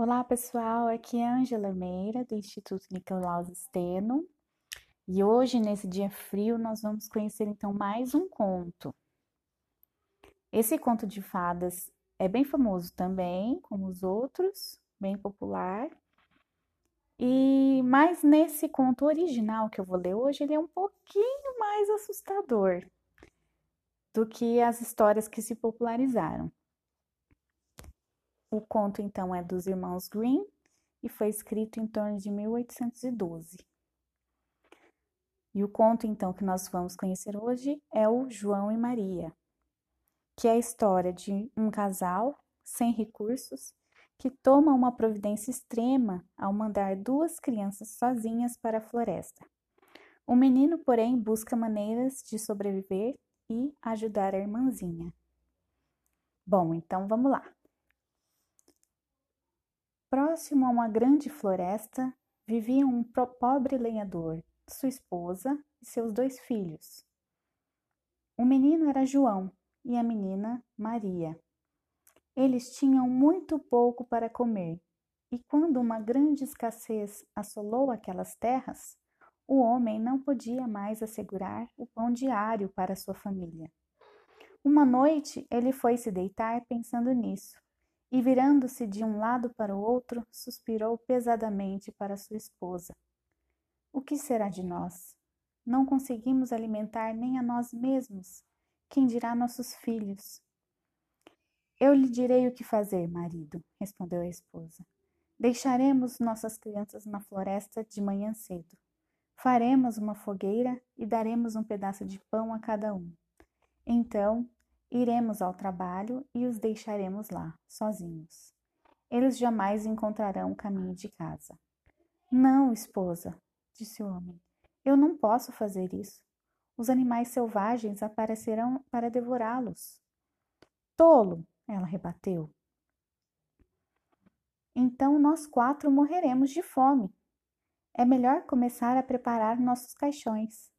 Olá pessoal, aqui é Angela Meira do Instituto Nicolaus Steno e hoje, nesse dia frio, nós vamos conhecer então mais um conto. Esse conto de fadas é bem famoso também, como os outros, bem popular. E mas nesse conto original que eu vou ler hoje, ele é um pouquinho mais assustador do que as histórias que se popularizaram. O conto, então, é dos irmãos Green e foi escrito em torno de 1812. E o conto, então, que nós vamos conhecer hoje é o João e Maria, que é a história de um casal sem recursos que toma uma providência extrema ao mandar duas crianças sozinhas para a floresta. O menino, porém, busca maneiras de sobreviver e ajudar a irmãzinha. Bom, então vamos lá. Próximo a uma grande floresta, vivia um pobre lenhador, sua esposa e seus dois filhos. O menino era João e a menina Maria. Eles tinham muito pouco para comer, e quando uma grande escassez assolou aquelas terras, o homem não podia mais assegurar o pão diário para sua família. Uma noite ele foi se deitar pensando nisso e, virando-se de um lado para o outro, suspirou pesadamente para sua esposa. O que será de nós? Não conseguimos alimentar nem a nós mesmos. Quem dirá nossos filhos? Eu lhe direi o que fazer, marido, respondeu a esposa. Deixaremos nossas crianças na floresta de manhã cedo. Faremos uma fogueira e daremos um pedaço de pão a cada um. Então Iremos ao trabalho e os deixaremos lá, sozinhos. Eles jamais encontrarão o caminho de casa. Não, esposa, disse o homem. Eu não posso fazer isso. Os animais selvagens aparecerão para devorá-los. Tolo, ela rebateu. Então nós quatro morreremos de fome. É melhor começar a preparar nossos caixões.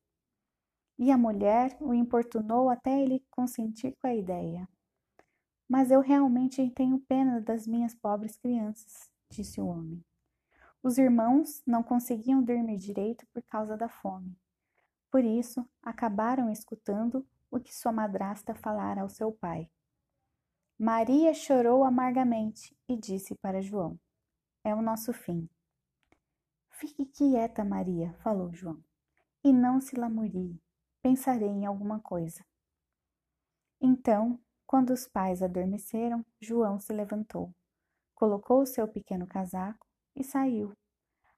E a mulher o importunou até ele consentir com a ideia. Mas eu realmente tenho pena das minhas pobres crianças, disse o homem. Os irmãos não conseguiam dormir direito por causa da fome. Por isso, acabaram escutando o que sua madrasta falara ao seu pai. Maria chorou amargamente e disse para João: É o nosso fim. Fique quieta, Maria, falou João, e não se lamurie pensarei em alguma coisa. Então, quando os pais adormeceram, João se levantou, colocou o seu pequeno casaco e saiu.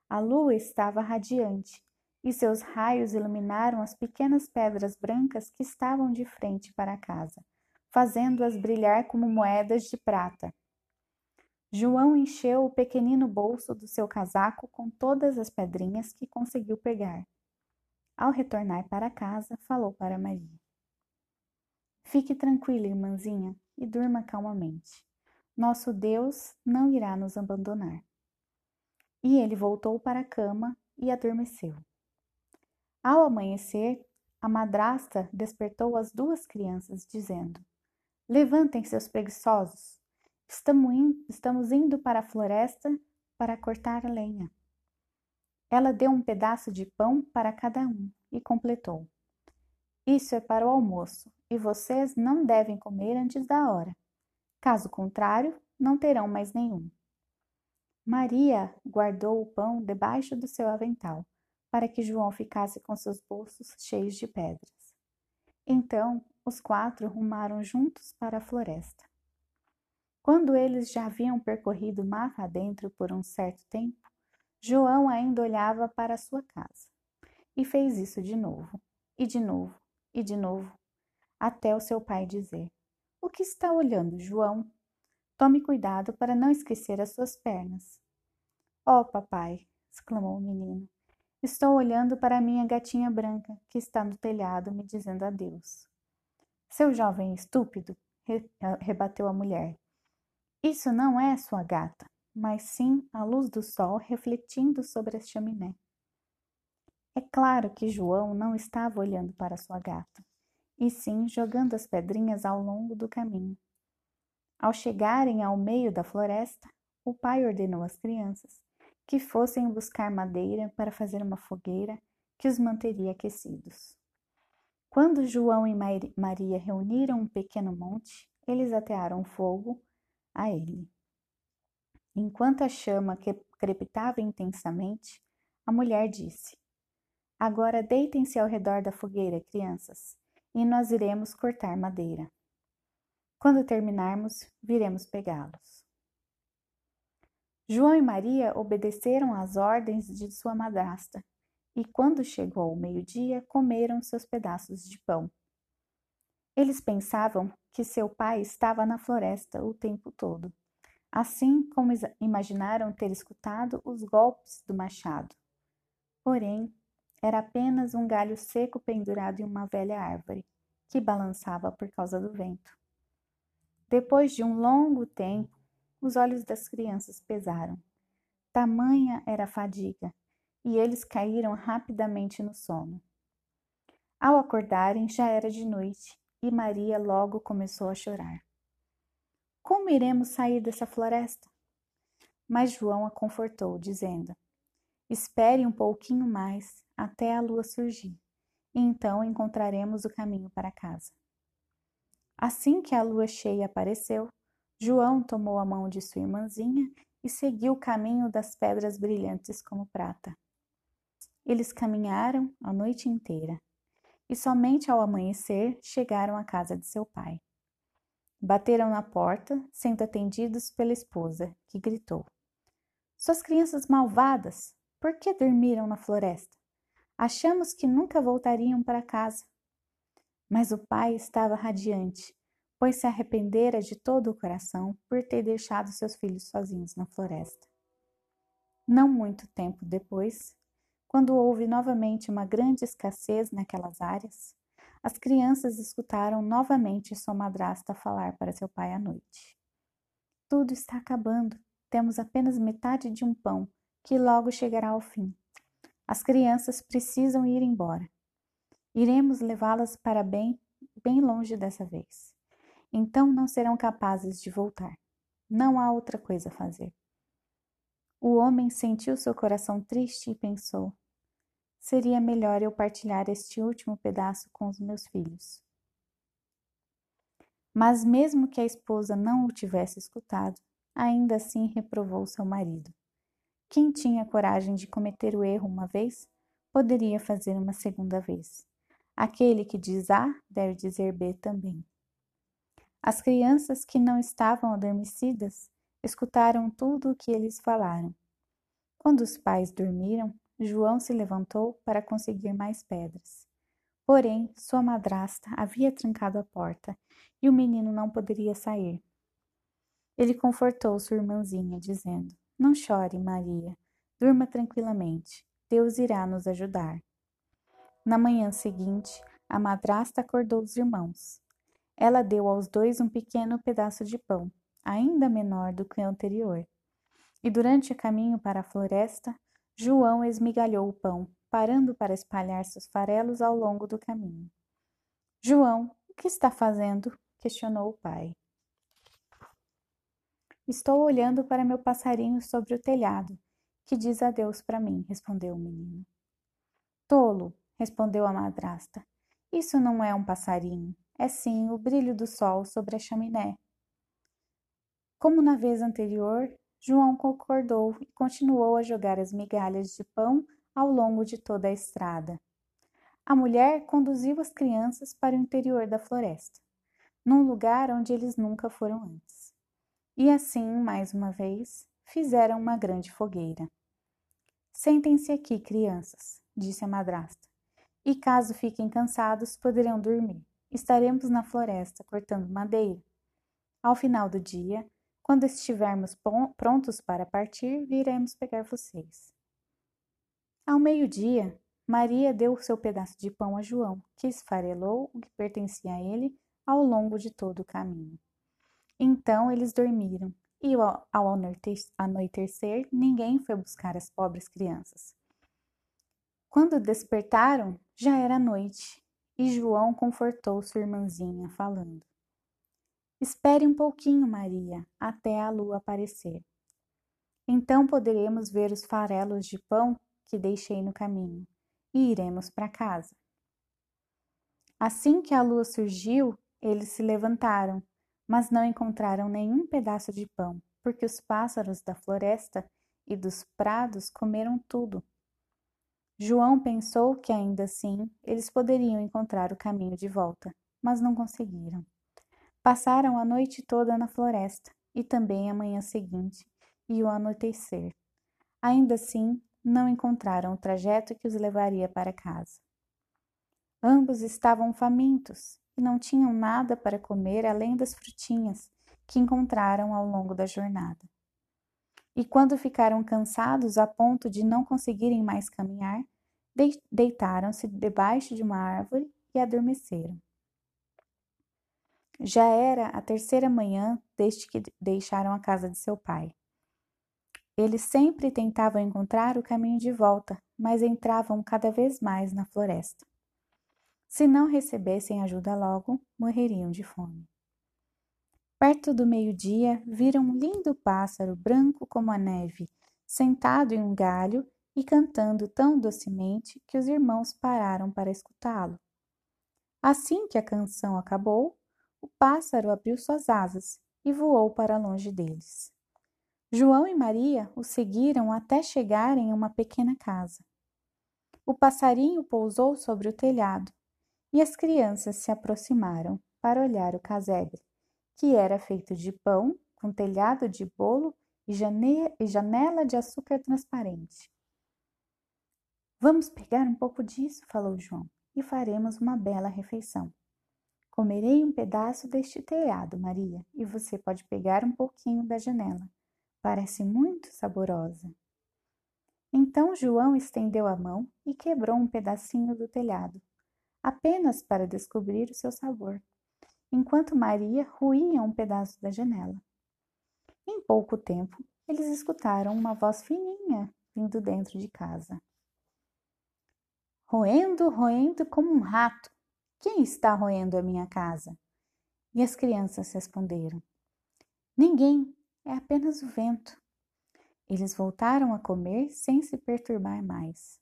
A lua estava radiante e seus raios iluminaram as pequenas pedras brancas que estavam de frente para a casa, fazendo-as brilhar como moedas de prata. João encheu o pequenino bolso do seu casaco com todas as pedrinhas que conseguiu pegar ao retornar para casa, falou para Maria: Fique tranquila, irmãzinha, e durma calmamente. Nosso Deus não irá nos abandonar. E ele voltou para a cama e adormeceu. Ao amanhecer, a madrasta despertou as duas crianças, dizendo: Levantem seus preguiçosos. Estamos indo para a floresta para cortar a lenha. Ela deu um pedaço de pão para cada um e completou: Isso é para o almoço e vocês não devem comer antes da hora. Caso contrário, não terão mais nenhum. Maria guardou o pão debaixo do seu avental, para que João ficasse com seus bolsos cheios de pedras. Então, os quatro rumaram juntos para a floresta. Quando eles já haviam percorrido mata adentro por um certo tempo, João ainda olhava para sua casa. E fez isso de novo, e de novo, e de novo, até o seu pai dizer: O que está olhando, João? Tome cuidado para não esquecer as suas pernas. Oh, papai! exclamou o menino. Estou olhando para a minha gatinha branca, que está no telhado me dizendo adeus. Seu jovem estúpido, rebateu a mulher. Isso não é sua gata mas sim a luz do sol refletindo sobre a chaminé. É claro que João não estava olhando para sua gata, e sim jogando as pedrinhas ao longo do caminho. Ao chegarem ao meio da floresta, o pai ordenou às crianças que fossem buscar madeira para fazer uma fogueira que os manteria aquecidos. Quando João e Maria reuniram um pequeno monte, eles atearam fogo a ele. Enquanto a chama crepitava intensamente, a mulher disse: Agora deitem-se ao redor da fogueira, crianças, e nós iremos cortar madeira. Quando terminarmos, viremos pegá-los. João e Maria obedeceram às ordens de sua madrasta, e quando chegou o meio-dia, comeram seus pedaços de pão. Eles pensavam que seu pai estava na floresta o tempo todo, assim como imaginaram ter escutado os golpes do machado. Porém, era apenas um galho seco pendurado em uma velha árvore, que balançava por causa do vento. Depois de um longo tempo, os olhos das crianças pesaram. Tamanha era a fadiga, e eles caíram rapidamente no sono. Ao acordarem, já era de noite, e Maria logo começou a chorar. Como iremos sair dessa floresta? Mas João a confortou, dizendo: Espere um pouquinho mais até a lua surgir, e então encontraremos o caminho para casa. Assim que a lua cheia apareceu, João tomou a mão de sua irmãzinha e seguiu o caminho das pedras brilhantes como prata. Eles caminharam a noite inteira e somente ao amanhecer chegaram à casa de seu pai. Bateram na porta, sendo atendidos pela esposa, que gritou: Suas crianças malvadas, por que dormiram na floresta? Achamos que nunca voltariam para casa. Mas o pai estava radiante pois se arrependera de todo o coração por ter deixado seus filhos sozinhos na floresta. Não muito tempo depois, quando houve novamente uma grande escassez naquelas áreas, as crianças escutaram novamente sua madrasta falar para seu pai à noite. Tudo está acabando. Temos apenas metade de um pão, que logo chegará ao fim. As crianças precisam ir embora. Iremos levá-las para bem, bem longe dessa vez então não serão capazes de voltar. Não há outra coisa a fazer. O homem sentiu seu coração triste e pensou: seria melhor eu partilhar este último pedaço com os meus filhos. Mas, mesmo que a esposa não o tivesse escutado, ainda assim reprovou seu marido. Quem tinha coragem de cometer o erro uma vez, poderia fazer uma segunda vez. Aquele que diz A deve dizer B também. As crianças que não estavam adormecidas escutaram tudo o que eles falaram. Quando os pais dormiram, João se levantou para conseguir mais pedras. Porém, sua madrasta havia trancado a porta e o menino não poderia sair. Ele confortou sua irmãzinha, dizendo: Não chore, Maria, durma tranquilamente, Deus irá nos ajudar. Na manhã seguinte, a madrasta acordou os irmãos. Ela deu aos dois um pequeno pedaço de pão, ainda menor do que o anterior. E durante o caminho para a floresta, João esmigalhou o pão, parando para espalhar seus farelos ao longo do caminho. João, o que está fazendo? questionou o pai. Estou olhando para meu passarinho sobre o telhado, que diz adeus para mim, respondeu o menino. Tolo, respondeu a madrasta. Isso não é um passarinho, é sim o brilho do sol sobre a chaminé. Como na vez anterior, João concordou e continuou a jogar as migalhas de pão ao longo de toda a estrada. A mulher conduziu as crianças para o interior da floresta, num lugar onde eles nunca foram antes. E assim, mais uma vez, fizeram uma grande fogueira. Sentem-se aqui, crianças, disse a madrasta, e caso fiquem cansados, poderão dormir estaremos na floresta cortando madeira. Ao final do dia, quando estivermos prontos para partir, viremos pegar vocês. Ao meio-dia, Maria deu seu pedaço de pão a João, que esfarelou o que pertencia a ele ao longo de todo o caminho. Então eles dormiram, e ao anoitecer, ninguém foi buscar as pobres crianças. Quando despertaram, já era noite e João confortou sua irmãzinha, falando: Espere um pouquinho, Maria, até a lua aparecer. Então poderemos ver os farelos de pão que deixei no caminho e iremos para casa. Assim que a lua surgiu, eles se levantaram, mas não encontraram nenhum pedaço de pão, porque os pássaros da floresta e dos prados comeram tudo. João pensou que ainda assim eles poderiam encontrar o caminho de volta, mas não conseguiram. Passaram a noite toda na floresta e também a manhã seguinte e o anoitecer. Ainda assim, não encontraram o trajeto que os levaria para casa. Ambos estavam famintos e não tinham nada para comer além das frutinhas que encontraram ao longo da jornada. E quando ficaram cansados a ponto de não conseguirem mais caminhar, deitaram-se debaixo de uma árvore e adormeceram. Já era a terceira manhã desde que deixaram a casa de seu pai. Eles sempre tentavam encontrar o caminho de volta, mas entravam cada vez mais na floresta. Se não recebessem ajuda logo, morreriam de fome. Perto do meio-dia, viram um lindo pássaro branco como a neve, sentado em um galho e cantando tão docemente que os irmãos pararam para escutá-lo. Assim que a canção acabou, o pássaro abriu suas asas e voou para longe deles. João e Maria o seguiram até chegarem em uma pequena casa. O passarinho pousou sobre o telhado e as crianças se aproximaram para olhar o casebre que era feito de pão, com telhado de bolo e janela de açúcar transparente. Vamos pegar um pouco disso, falou João, e faremos uma bela refeição. Comerei um pedaço deste telhado, Maria, e você pode pegar um pouquinho da janela. Parece muito saborosa. Então João estendeu a mão e quebrou um pedacinho do telhado, apenas para descobrir o seu sabor enquanto Maria ruía um pedaço da janela. Em pouco tempo, eles escutaram uma voz fininha vindo dentro de casa. Roendo, roendo como um rato. Quem está roendo a minha casa? E as crianças responderam: Ninguém, é apenas o vento. Eles voltaram a comer sem se perturbar mais.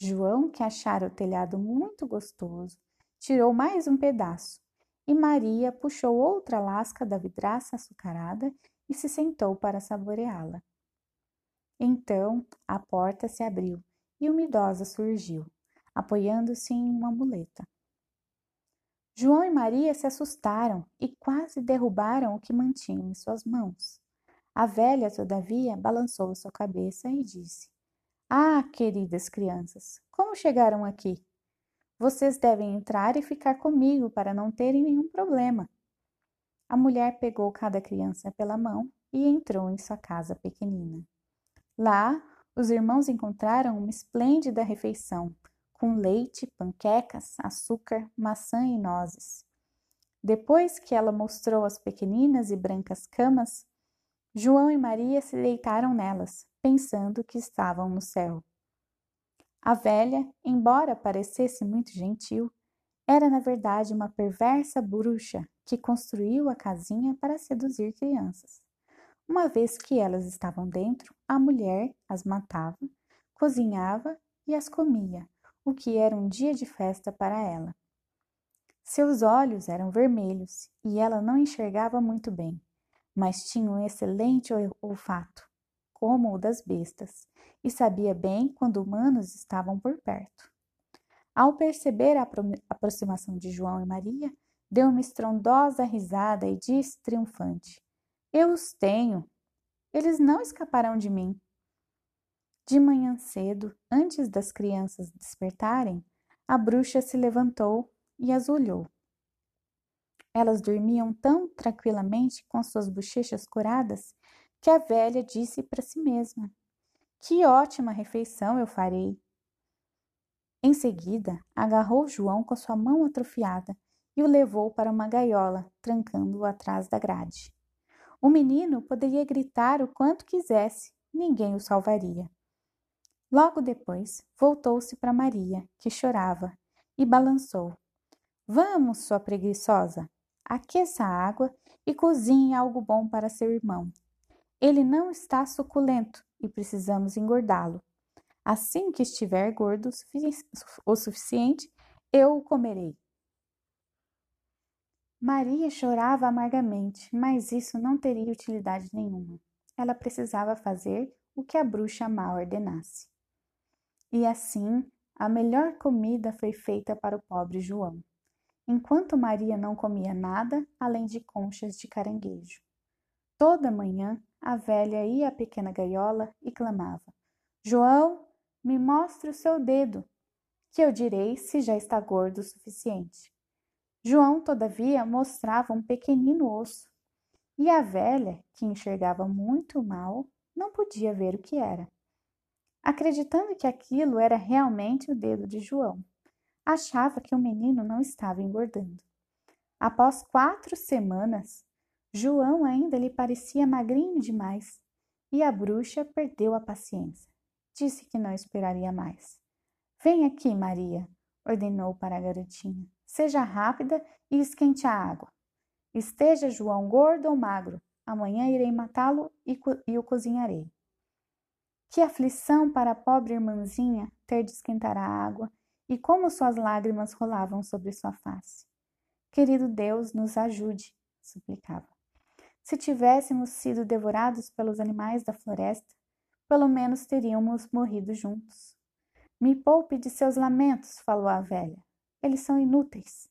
João, que achara o telhado muito gostoso, tirou mais um pedaço e Maria puxou outra lasca da vidraça açucarada e se sentou para saboreá-la. Então a porta se abriu e uma idosa surgiu, apoiando-se em uma muleta. João e Maria se assustaram e quase derrubaram o que mantinham em suas mãos. A velha, todavia, balançou sua cabeça e disse: Ah, queridas crianças, como chegaram aqui? Vocês devem entrar e ficar comigo para não terem nenhum problema. A mulher pegou cada criança pela mão e entrou em sua casa pequenina. Lá, os irmãos encontraram uma esplêndida refeição, com leite, panquecas, açúcar, maçã e nozes. Depois que ela mostrou as pequeninas e brancas camas, João e Maria se deitaram nelas, pensando que estavam no céu. A velha, embora parecesse muito gentil, era na verdade uma perversa bruxa que construiu a casinha para seduzir crianças. Uma vez que elas estavam dentro, a mulher as matava, cozinhava e as comia, o que era um dia de festa para ela. Seus olhos eram vermelhos e ela não enxergava muito bem, mas tinha um excelente olfato, como o das bestas, e sabia bem quando humanos estavam por perto. Ao perceber a aproximação de João e Maria, deu uma estrondosa risada e disse triunfante: Eu os tenho. Eles não escaparão de mim. De manhã cedo, antes das crianças despertarem, a bruxa se levantou e as olhou. Elas dormiam tão tranquilamente com suas bochechas curadas que a velha disse para si mesma: que ótima refeição eu farei! Em seguida, agarrou João com sua mão atrofiada e o levou para uma gaiola, trancando-o atrás da grade. O menino poderia gritar o quanto quisesse, ninguém o salvaria. Logo depois, voltou-se para Maria, que chorava, e balançou. Vamos, sua preguiçosa, aqueça a água e cozinhe algo bom para seu irmão. Ele não está suculento e precisamos engordá-lo. Assim que estiver gordo o suficiente, eu o comerei. Maria chorava amargamente, mas isso não teria utilidade nenhuma. Ela precisava fazer o que a bruxa má ordenasse. E assim, a melhor comida foi feita para o pobre João, enquanto Maria não comia nada além de conchas de caranguejo. Toda manhã, a velha ia à pequena gaiola e clamava: João, me mostre o seu dedo, que eu direi se já está gordo o suficiente. João, todavia, mostrava um pequenino osso, e a velha, que enxergava muito mal, não podia ver o que era. Acreditando que aquilo era realmente o dedo de João, achava que o menino não estava engordando. Após quatro semanas, João ainda lhe parecia magrinho demais e a bruxa perdeu a paciência. Disse que não esperaria mais. Vem aqui, Maria, ordenou para a garotinha. Seja rápida e esquente a água. Esteja João gordo ou magro, amanhã irei matá-lo e, e o cozinharei. Que aflição para a pobre irmãzinha ter de esquentar a água e como suas lágrimas rolavam sobre sua face. Querido Deus, nos ajude, suplicava. Se tivéssemos sido devorados pelos animais da floresta, pelo menos teríamos morrido juntos. Me poupe de seus lamentos, falou a velha. Eles são inúteis.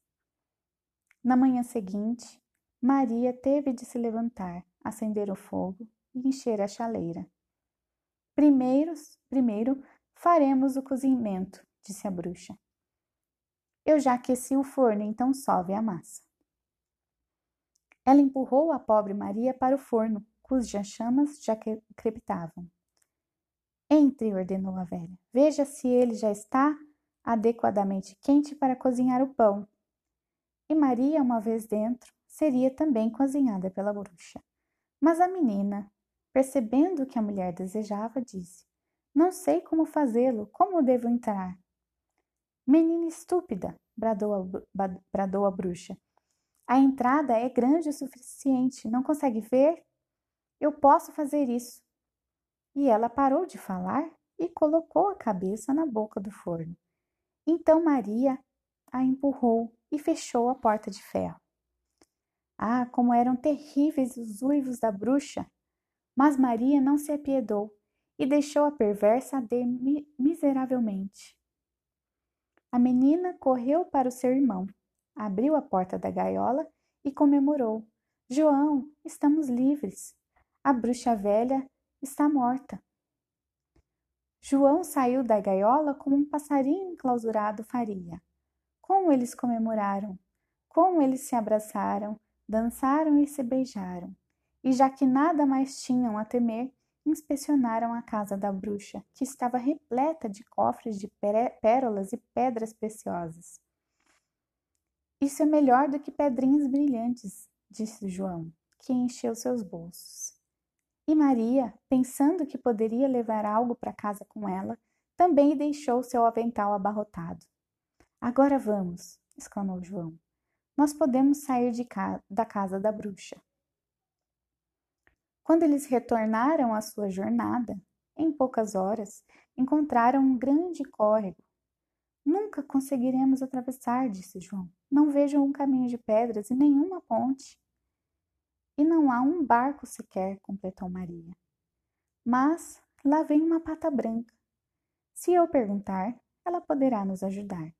Na manhã seguinte, Maria teve de se levantar, acender o fogo e encher a chaleira. Primeiro, primeiro faremos o cozimento, disse a bruxa. Eu já aqueci o forno, então sove a massa. Ela empurrou a pobre Maria para o forno, cujas chamas já crepitavam. Entre, ordenou a velha. Veja se ele já está adequadamente quente para cozinhar o pão. E Maria, uma vez dentro, seria também cozinhada pela bruxa. Mas a menina, percebendo o que a mulher desejava, disse: Não sei como fazê-lo, como devo entrar? Menina estúpida, bradou a, bradou a bruxa. A entrada é grande o suficiente, não consegue ver? Eu posso fazer isso. E ela parou de falar e colocou a cabeça na boca do forno. Então Maria a empurrou e fechou a porta de ferro. Ah, como eram terríveis os uivos da bruxa! Mas Maria não se apiedou e deixou a perversa arder miseravelmente. A menina correu para o seu irmão, abriu a porta da gaiola e comemorou: João, estamos livres. A bruxa velha está morta. João saiu da gaiola como um passarinho enclausurado faria. Como eles comemoraram! Como eles se abraçaram! dançaram e se beijaram, e já que nada mais tinham a temer, inspecionaram a casa da bruxa, que estava repleta de cofres de pérolas e pedras preciosas. Isso é melhor do que pedrinhas brilhantes, disse João, que encheu seus bolsos. E Maria, pensando que poderia levar algo para casa com ela, também deixou seu avental abarrotado. Agora vamos, exclamou João nós podemos sair ca da casa da bruxa. Quando eles retornaram à sua jornada, em poucas horas, encontraram um grande córrego. Nunca conseguiremos atravessar, disse João. Não vejo um caminho de pedras e nenhuma ponte. E não há um barco sequer, completou Maria. Mas lá vem uma pata branca. Se eu perguntar, ela poderá nos ajudar.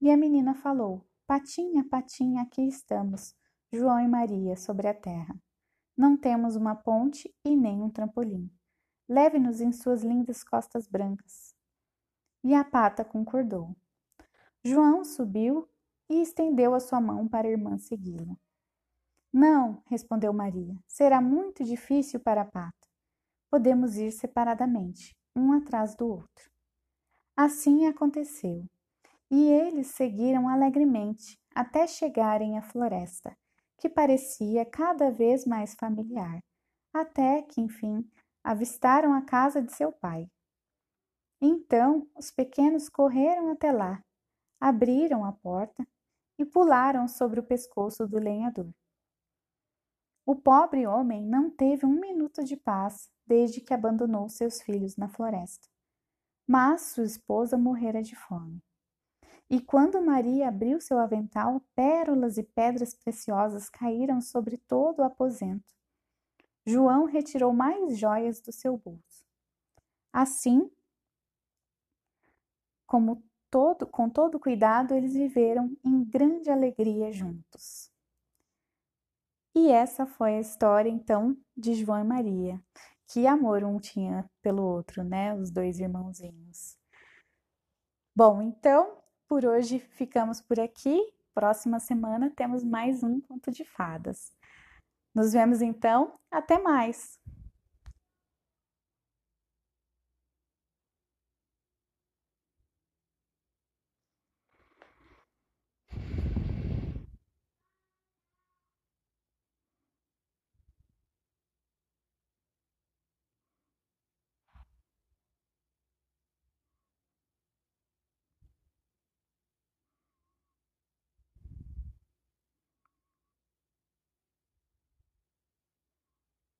E a menina falou: Patinha, patinha, aqui estamos, João e Maria, sobre a terra. Não temos uma ponte e nem um trampolim. Leve-nos em suas lindas costas brancas. E a pata concordou. João subiu e estendeu a sua mão para a irmã segui-lo. Não, respondeu Maria, será muito difícil para a pata. Podemos ir separadamente, um atrás do outro. Assim aconteceu e eles seguiram alegremente até chegarem à floresta, que parecia cada vez mais familiar, até que, enfim, avistaram a casa de seu pai. Então os pequenos correram até lá, abriram a porta e pularam sobre o pescoço do lenhador. O pobre homem não teve um minuto de paz desde que abandonou seus filhos na floresta. Mas sua esposa morrera de fome. E quando Maria abriu seu avental, pérolas e pedras preciosas caíram sobre todo o aposento. João retirou mais joias do seu bolso. Assim, como todo, com todo cuidado, eles viveram em grande alegria juntos. E essa foi a história, então, de João e Maria. Que amor um tinha pelo outro, né? Os dois irmãozinhos. Bom, então, por hoje ficamos por aqui. Próxima semana temos mais um conto de fadas. Nos vemos então. Até mais!